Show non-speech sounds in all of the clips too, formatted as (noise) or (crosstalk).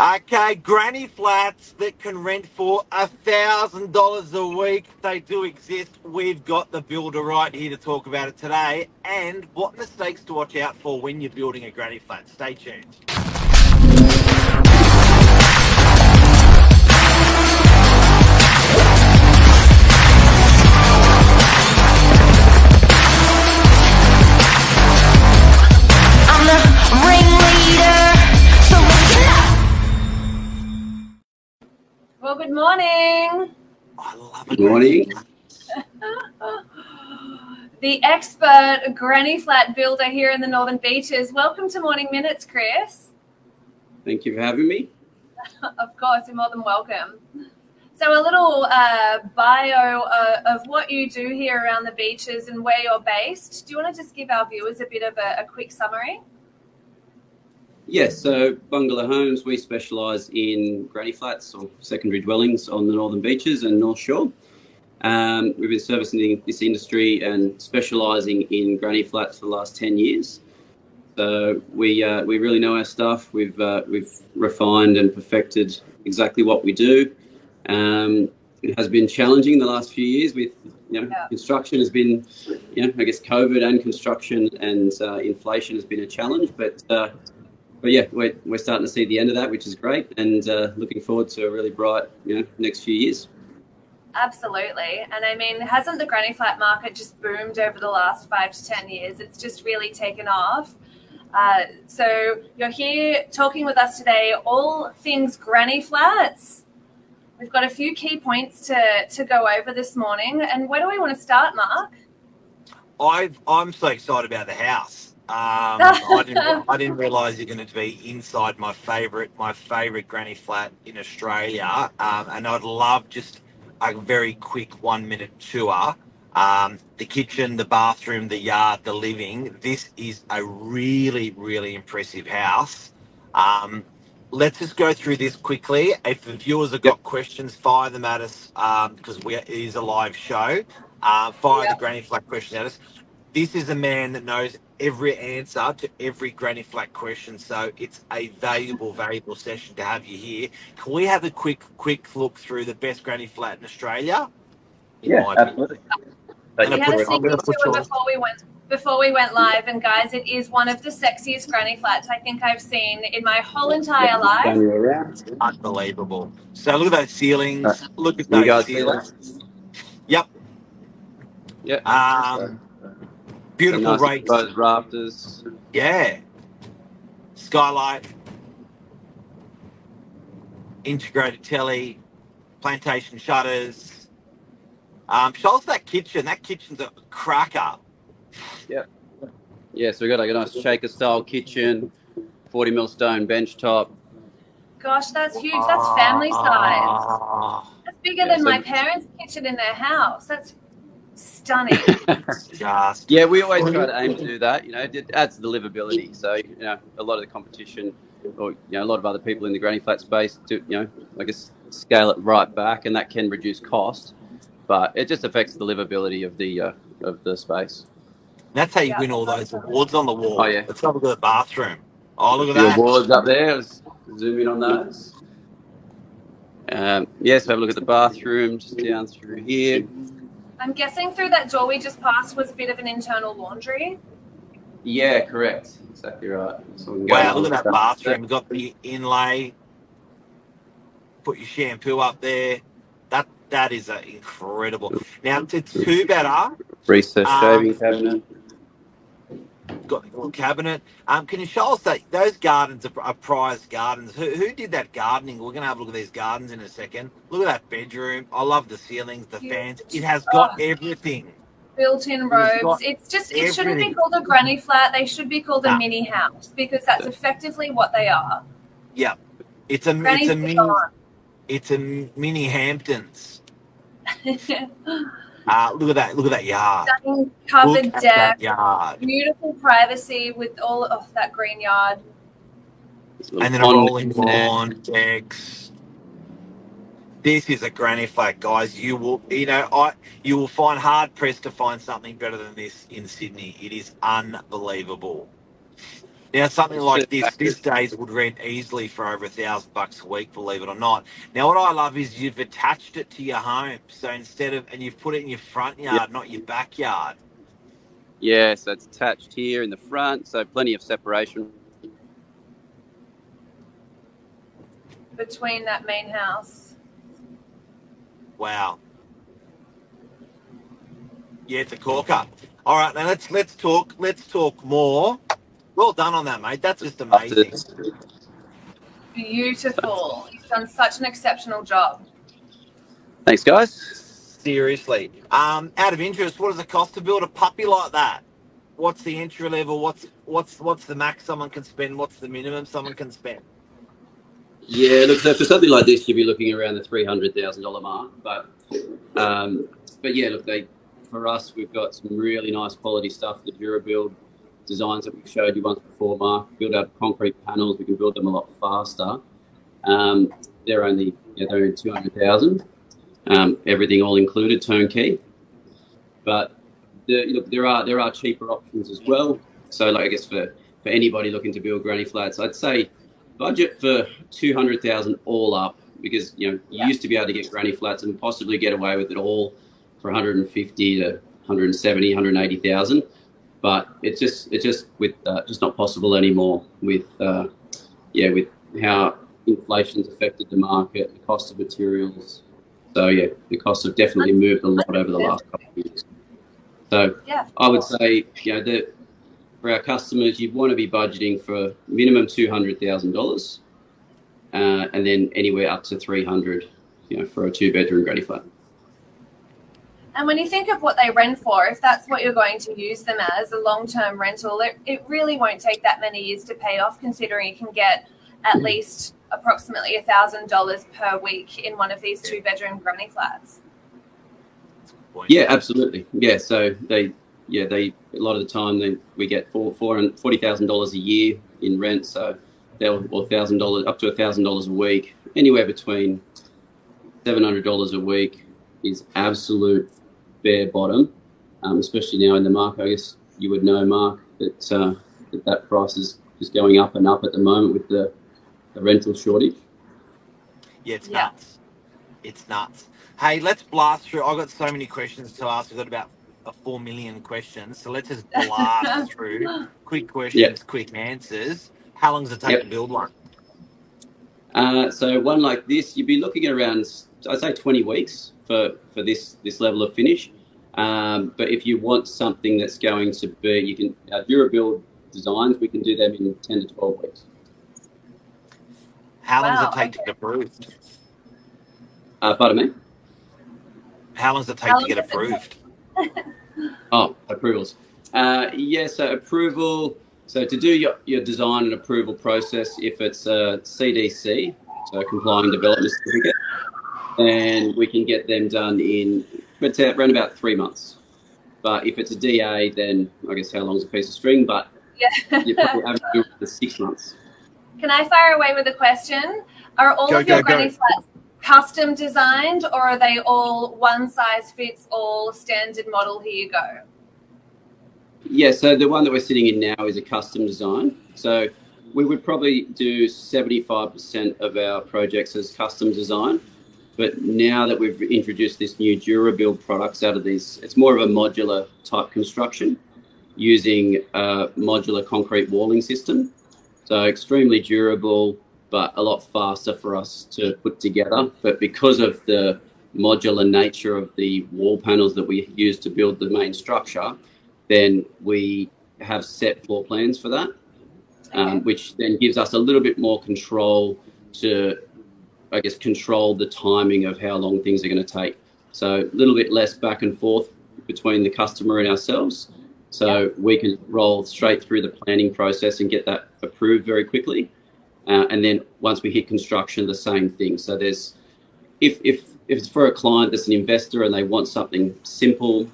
Okay, granny flats that can rent for a thousand dollars a week. They do exist. We've got the builder right here to talk about it today and what mistakes to watch out for when you're building a granny flat. Stay tuned. I'm the ringleader, Well, good morning. Good morning. (laughs) The expert granny flat builder here in the Northern Beaches. Welcome to Morning Minutes, Chris. Thank you for having me. (laughs) Of course, you're more than welcome. So, a little uh, bio uh, of what you do here around the beaches and where you're based. Do you want to just give our viewers a bit of a, a quick summary? Yes, so Bungalow Homes, we specialise in granny flats or secondary dwellings on the northern beaches and North Shore. Um, we've been servicing this industry and specialising in granny flats for the last 10 years. So we, uh, we really know our stuff. We've, uh, we've refined and perfected exactly what we do. Um, it has been challenging the last few years with, you know, Yeah. construction has been, you know, I guess COVID and construction and uh, inflation has been a challenge, but uh, but yeah, we're, we're starting to see the end of that, which is great, and uh, looking forward to a really bright, you know, next few years. Absolutely. And I mean, hasn't the granny flat market just boomed over the last five to 10 years? It's just really taken off. Uh, so you're here talking with us today, all things granny flats. We've got a few key points to, to go over this morning. And where do we want to start, Mark? I've, I'm so excited about the house. Um, (laughs) I didn't, I didn't realise you're going to be inside my favourite, my favourite granny flat in Australia, um, and I'd love just a very quick one minute tour. Um, the kitchen, the bathroom, the yard, the living. This is a really, really impressive house. Um, let's just go through this quickly. If the viewers have got questions, fire them at us um, because we, it is a live show. Uh, fire Yep. the granny flat question at us. This is a man that knows every answer to every granny flat question, so it's a valuable, valuable session to have you here. Can we have a quick, quick look through the best granny flat in Australia? In my opinion. We had a it- I'm sneaky gonna put tour your- before we went before we went live, and guys, it is one of the sexiest granny flats I think I've seen in my whole entire life. Turn. Unbelievable. So look at those ceilings. Uh, Look at you those ceilings. Yep. Yeah. Um, beautiful Nice rakes. exposed rafters. Yeah. Skylight. Integrated telly. Plantation shutters. Um, show us that kitchen. That kitchen's a cracker. Yeah, so we've got like a nice shaker style kitchen, 40 mil stone bench top. Gosh, that's huge. That's family size. That's bigger Yeah, than so- my parents' kitchen in their house. That's stunning. (laughs) just Yeah, we always try to aim to do that. You know, it adds to the livability. So, you know, a lot of the competition, or you know, a lot of other people in the granny flat space, do you know, I guess scale it right back, and that can reduce cost. But it just affects the livability of the uh, of the space. That's how you Yeah. win all those awards on the wall. Oh, yeah. Let's have a look at the bathroom. Oh, look at The that. awards up there. Let's zoom in on those. Um, yes, have a look at the bathroom just down through here. I'm guessing through that door we just passed was a bit of an internal laundry. Yeah, correct. Exactly right. So we go Wow, look at that bathroom. We've got the inlay. Put your shampoo up there. That that is uh, incredible. Now to two better. Recessed Um, shaving cabinet. Got the little cabinet. Um, can you show us that those gardens are, are prized gardens? Who, who did that gardening? We're gonna have a look at these gardens in a second. Look at that bedroom. I love the ceilings, the fans. It has got everything. Built-in robes. It's just it shouldn't be called a granny flat. They should be called a Nah. mini house because that's effectively what they are. Yeah, it's a Granny's it's a mini gone. it's a mini Hamptons. (laughs) Uh, look at that! Look at that yard. Stunning covered Look at deck. that yard. Beautiful privacy with all of that green yard. And then a rolling in lawn, decks. This is a granny flat, guys. You will, you know, I you will find hard pressed to find something better than this in Sydney. It is unbelievable. Now, something like this, this days would rent easily for over a thousand bucks a week, believe it or not. Now, what I love is you've attached it to your home. So instead of, and you've put it in your front yard, Yeah. not your backyard. Yeah, so it's attached here in the front, so plenty of separation. between that main house. Wow. Yeah, it's a corker. All right, now let's let's talk. Let's talk more. Well done on that, mate. That's just amazing. Beautiful. You've done such an exceptional job. Thanks, guys. Seriously. Um, out of interest, what does it cost to build a puppy like that? What's the entry level? What's what's what's the max someone can spend? What's the minimum someone can spend? Yeah, look, so for something like this, you'd be looking around the three hundred thousand dollar mark. But, um, but yeah, look, they for us, we've got some really nice quality stuff. The DuraBuild designs that we've showed you once before, Mark. Build out concrete panels, we can build them a lot faster. Um, they're only yeah, they're only two hundred thousand. Um, everything all included, turnkey. But the, look, there are there are cheaper options as well. So, like I guess for for anybody looking to build granny flats, I'd say budget for 200,000 all up because you know you used to be able to get granny flats and possibly get away with it all for 150 to 170 180,000 but it's just it's just with uh, just not possible anymore with uh, yeah with how inflation's affected the market the cost of materials so yeah the costs have definitely moved a lot over the last couple of years so Yeah. I would say, you know, that for our customers, you'd want to be budgeting for minimum two hundred thousand dollars, uh, and then anywhere up to three hundred, you know, for a two-bedroom granny flat. And when you think of what they rent for, if that's what you're going to use them as a long term rental, it, it really won't take that many years to pay off, considering you can get at mm. least approximately $1,000 per week in one of these two bedroom granny flats. Yeah, absolutely. Yeah, so they, yeah, they a lot of the time they we get four four and forty thousand dollars a year in rent, so they'll or thousand dollars up to a thousand dollars a week, anywhere between seven hundred dollars a week is absolute bare bottom, um, especially now in the market. I guess you would know, Mark, that uh, that, that price is just going up and up at the moment with the, the rental shortage. Yeah, it's Yeah. nuts. It's nuts. Hey, let's blast through. I've got so many questions to ask. We've got about a four million questions. So let's just blast (laughs) through. Quick questions, Yeah. quick answers. How long does it take Yep. to build one? Uh, so one like this, you'd be looking at around, I'd say, 20 weeks for, for this this level of finish. Um, but if you want something that's going to be, you can our DuraBuild designs, we can do them in 10 to 12 weeks. How long Wow, does it take to get approved? Uh, pardon me. How long does it take How to get approved? (laughs) Oh, approvals. Uh, yeah, so approval. So to do your, your design and approval process, if it's a CDC, so complying development certificate, then we can get them done in but around about three months. But if it's a DA, then I guess how long's a piece of string? But you Yeah. probably average for six months. Can I fire away with a question? Are all Go, of your go, go. granny flats custom designed or are they all one size fits all standard model? Here you go. Yeah, so the one that we're sitting in now is a custom design. So we would probably do 75% of our projects as custom design. But now that we've introduced this new DuraBuild products out of these, it's more of a modular type construction using a modular concrete walling system. So extremely durable, but a lot faster for us to put together. But because of the modular nature of the wall panels that we use to build the main structure, then we have set floor plans for that, um, which then gives us a little bit more control to, I guess, control the timing of how long things are going to take. So a little bit less back and forth between the customer and ourselves. So we can roll straight through the planning process and get that approved very quickly. Uh, and then once we hit construction, the same thing. So there's, if, if, if it's for a client that's an investor and they want something simple,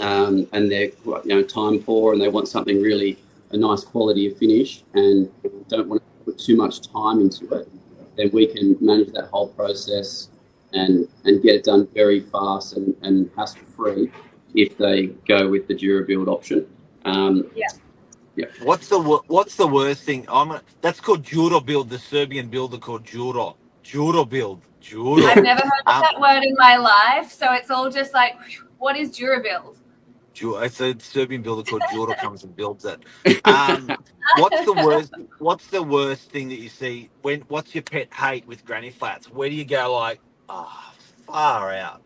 um, and they're you know time poor and they want something really a nice quality of finish and don't want to put too much time into it, then we can manage that whole process and and get it done very fast and, and hassle free if they go with the DuraBuild option. Um, Yeah. What's the What's the worst thing? I'm a, that's called Juro build. The Serbian builder called Juro. Juro build. Juro. I've never heard Um, that word in my life, so it's all just like, what is Durabuild? Ju- It's a Serbian builder called Juro (laughs) comes and builds it. Um, what's the worst? What's the worst thing that you see? When What's your pet hate with granny flats? Where do you go? Like, ah, far out.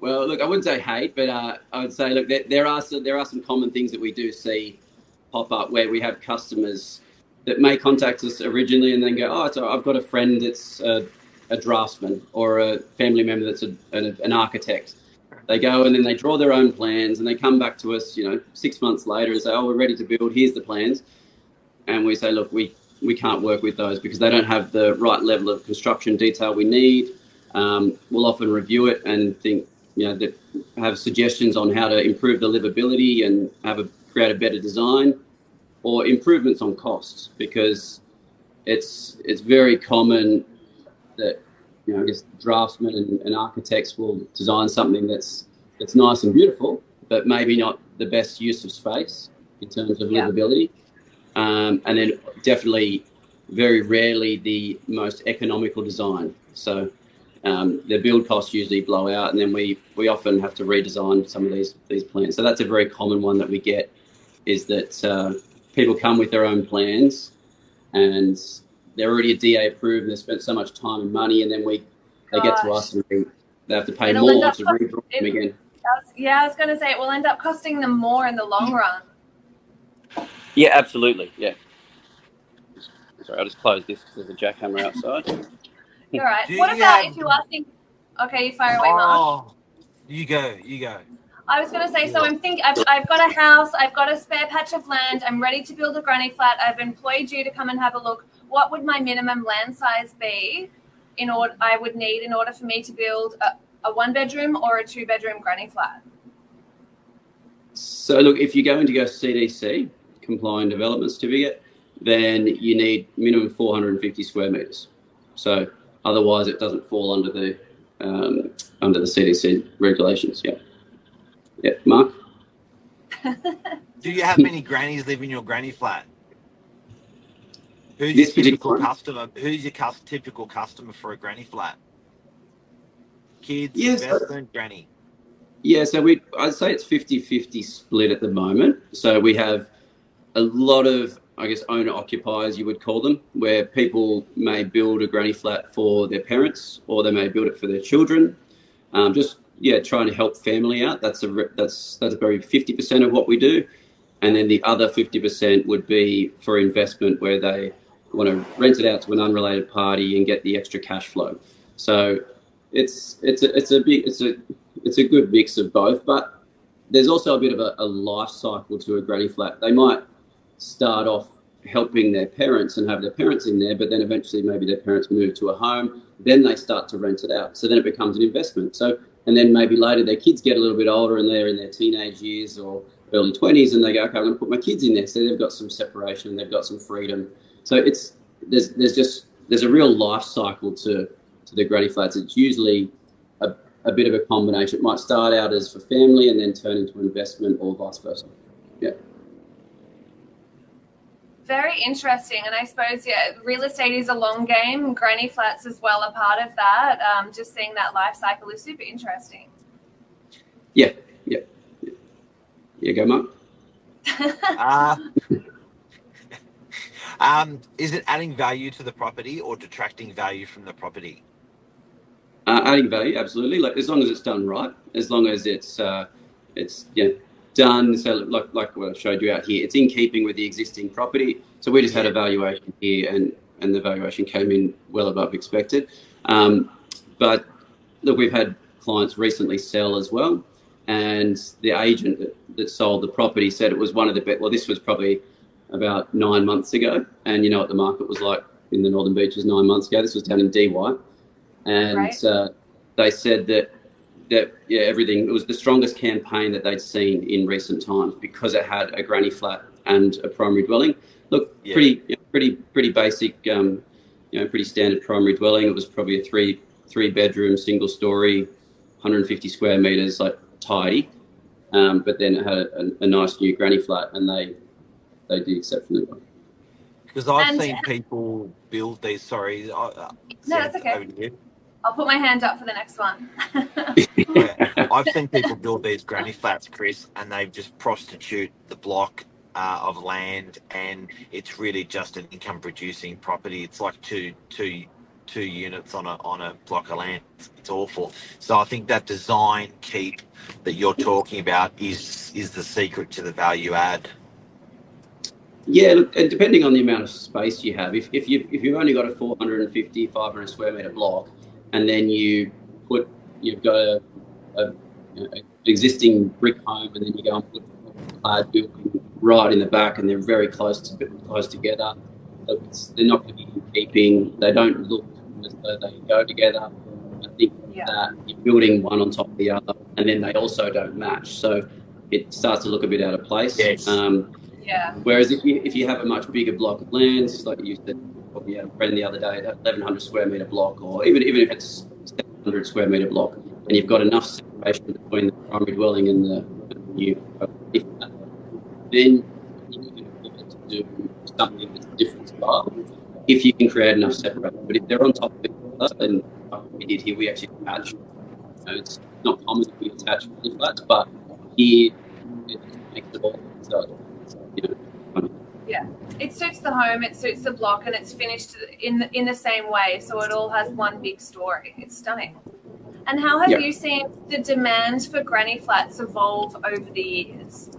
Well, look, I wouldn't say hate, but uh, I would say, look, there, there are some, there are some common things that we do see pop up where we have customers that may contact us originally and then go, oh, so I've got a friend that's a, a draftsman or a family member that's a, an, an architect. They go and then they draw their own plans and they come back to us, you know, six months later and say, oh, we're ready to build. Here's the plans, and we say, look, we we can't work with those because they don't have the right level of construction detail we need. Um, we'll often review it and think, you know, that have suggestions on how to improve the livability and have a create a better design or improvements on costs because it's it's very common that you know I guess draftsmen and, and architects will design something that's that's nice and beautiful, but maybe not the best use of space in terms of Yeah. livability. Um, and then definitely very rarely the most economical design. So um, the build costs usually blow out, and then we we often have to redesign some of these these plans. So that's a very common one that we get is that uh, people come with their own plans, and they're already a DA approved, and they've spent so much time and money, and then we they get to us and we, they have to pay It'll more to cost- redraw them it- again. I was- yeah, I was going to say it will end up costing them more in the long mm. run. Yeah, absolutely. Yeah. Sorry, I'll just close this because there's a jackhammer outside. (laughs) You're right. Do What you about have- if you are thinking? Okay, you fire away, Mark. Oh, you go. You go. I was going to say, so I'm thinking, I've, I've got a house, I've got a spare patch of land, I'm ready to build a granny flat. I've employed you to come and have a look. What would my minimum land size be in order I would need in order for me to build a, a one bedroom or a two bedroom granny flat? So, look, if you're going to go CDC, compliant development certificate, then you need minimum 450 square meters. So, otherwise, it doesn't fall under the um, under the CDC regulations. Yeah. Yeah, Mark. (laughs) Do you have many grannies live in your granny flat? Who's This your typical particular customer? Who's your cus- typical customer for a granny flat? Kids, Yes. investment, granny. Yeah, so we I'd say it's 50-50 split at the moment. So we have a lot of I guess owner occupiers you would call them, where people may build a granny flat for their parents or they may build it for their children. Um, just yeah, trying to help family out. That's a re- that's that's probably 50% of what we do. And then the other 50% would be for investment where they want to rent it out to an unrelated party and get the extra cash flow. So it's it's a, it's a big it's a it's a good mix of both, but there's also a bit of a, a life cycle to a granny flat. They might start off helping their parents and have their parents in there, but then eventually maybe their parents move to a home, then they start to rent it out. So then it becomes an investment. So and then maybe later their kids get a little bit older and they're in their teenage years or early 20s and they go, okay, I'm going to put my kids in there. So they've got some separation, and they've got some freedom. So it's there's there's just there's a real life cycle to to the granny flats. It's usually a, a bit of a combination. It might start out as for family and then turn into an investment or vice versa. Yeah. Very interesting. And I suppose, yeah, real estate is a long game. Granny flats as well are part of that. Um, just seeing that life cycle is super interesting. Yeah, yeah. Yeah, go, Mark. Uh, (laughs) um, is it adding value to the property or detracting value from the property? Uh, adding value, absolutely. Like as long as it's done right, as long as it's uh, it's yeah done. So like like what I showed you out here, it's in keeping with the existing property. So we just had a valuation here, and and the valuation came in well above expected. Um, but look, we've had clients recently sell as well, and the agent that, that sold the property said it was one of the best. Well, this was probably about nine months ago, and you know what the market was like in the Northern Beaches nine months ago. This was down in Dee Why, and Right. uh, they said that that yeah everything it was the strongest campaign that they'd seen in recent times because it had a granny flat and a primary dwelling. Look, Yeah. pretty you know, pretty pretty basic, um, you know, pretty standard primary dwelling. It was probably a three three bedroom single story, 150 square meters, like tidy. Um, but then it had a, a, a nice new granny flat, and they they did exceptionally well. Because I've And- seen people build these. Sorry, I- uh, No, that's Seth, okay. over to you. I'll put my hand up for the next one. (laughs) Yeah. (laughs) I've seen people build these granny flats, Chris, and they just prostitute the block uh, of land, and it's really just an income producing property. It's like two two two units on a on a block of land. It's, it's awful. So I think that design keep that you're talking about is is the secret to the value add. Yeah, look, and depending on the amount of space you have, if, if, you, if you've only got a 450, 500 square metre block, and then you put, you've got a, a, you know, an existing brick home, and then you go and put a clad building right in the back, and they're very close to, close together. So it's, they're not going to be in keeping. They don't look as though they go together. I think Yeah. that you're building one on top of the other, and then they also don't match. So it starts to look a bit out of place. Yes. Um, Yeah. Whereas if you, if you have a much bigger block of land, like you said, probably had a friend the other day, an 1100 square metre block, or even, even if it's 700 square metre block, and you've got enough separation between the primary dwelling and the new, uh, that, then you can to do something that's different style. If you can create enough separation, but if they're on top of each other, then like we did here, we actually attach. You know, it's not common that we attach really flats, but here it makes it all so. You know, It suits the home, it suits the block, and it's finished in the, in the same way. So it all has one big story. It's stunning. And how have Yeah. you seen the demand for granny flats evolve over the years?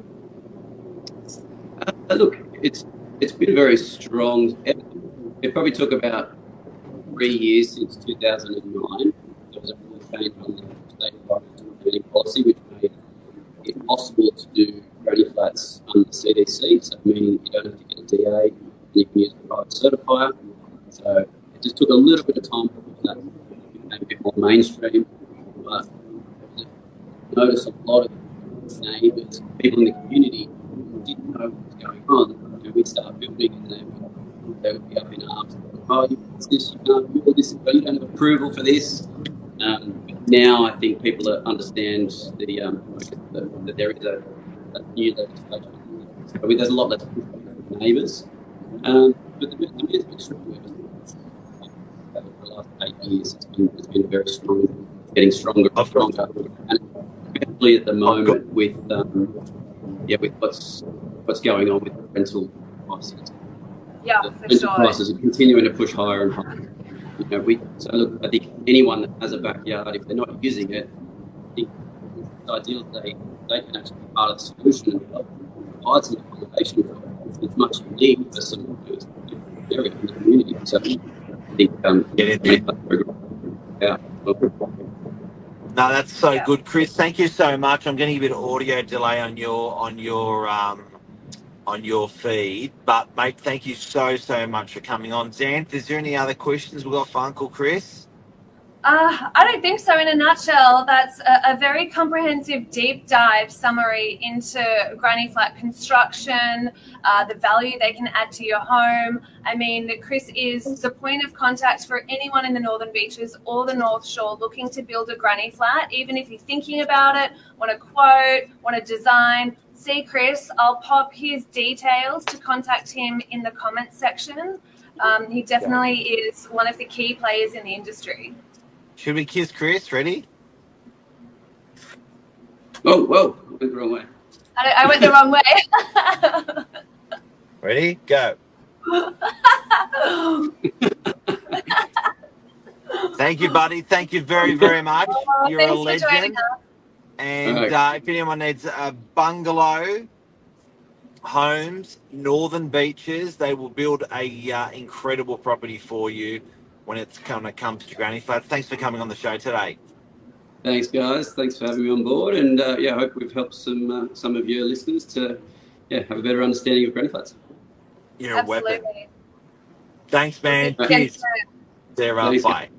Uh, look, it's it's been very strong. It, it probably took about three years since 2009. There was a real change on the state environmental planning policy, which made it possible to do granny flats under CDC, so meaning you don't have to get a DA, and you can use a private certifier. So it just took a little bit of time before that became a bit more mainstream. But I noticed a lot of neighbours, people in the community didn't know what was going on. And we started building and they would, they would be up in arms. Oh, you this, you can't build this, you don't have approval for this. Um, now I think people understand the, um, the, that there is a, a new legislation. I mean, there's a lot less pushback from neighbours. Um, but the, the demand's been strong. Over the last eight years, it's been, it's been very strong, getting stronger and stronger. And especially at the moment with um, yeah, with what's what's going on with rental prices. Yeah, the for rental sure. prices are continuing to push higher and higher. You know, we so look. I think anyone that has a backyard, if they're not using it, I think it's ideal that they they can actually be part of the solution and help provide some accommodation for as much need for some of those area in the community. So I think um, Get in there. yeah, well, No, that's so Yeah. good, Chris. Thank you so much. I'm getting a bit of audio delay on your on your um, on your feed, but mate, thank you so so much for coming on. Xanth, is there any other questions we've got for Uncle Chris? Uh, I don't think so. In a nutshell, that's a, a very comprehensive deep dive summary into granny flat construction, uh, the value they can add to your home. I mean, Chris is the point of contact for anyone in the Northern Beaches or the North Shore looking to build a granny flat. Even if you're thinking about it, want a quote, want a design, see Chris. I'll pop his details to contact him in the comments section. Um, he definitely is one of the key players in the industry. Should we kiss Chris? Ready? oh, whoa, I went the wrong way. I, I went the wrong way. (laughs) Ready? Go. (laughs) Thank you, buddy. Thank you very very much. Oh, You're a thanks for joining legend. And Okay. uh, if anyone needs a bungalow, homes, northern beaches, they will build a uh, incredible property for you when it's kind of comes to granny flats. Thanks for coming on the show today. Thanks, guys. Thanks for having me on board, and uh, yeah, I hope we've helped some uh, some of your listeners to yeah have a better understanding of granny flats. You're a weapon. Absolutely. Thanks, man. We'll you Cheers. again soon. Sarah, Thanks. bye.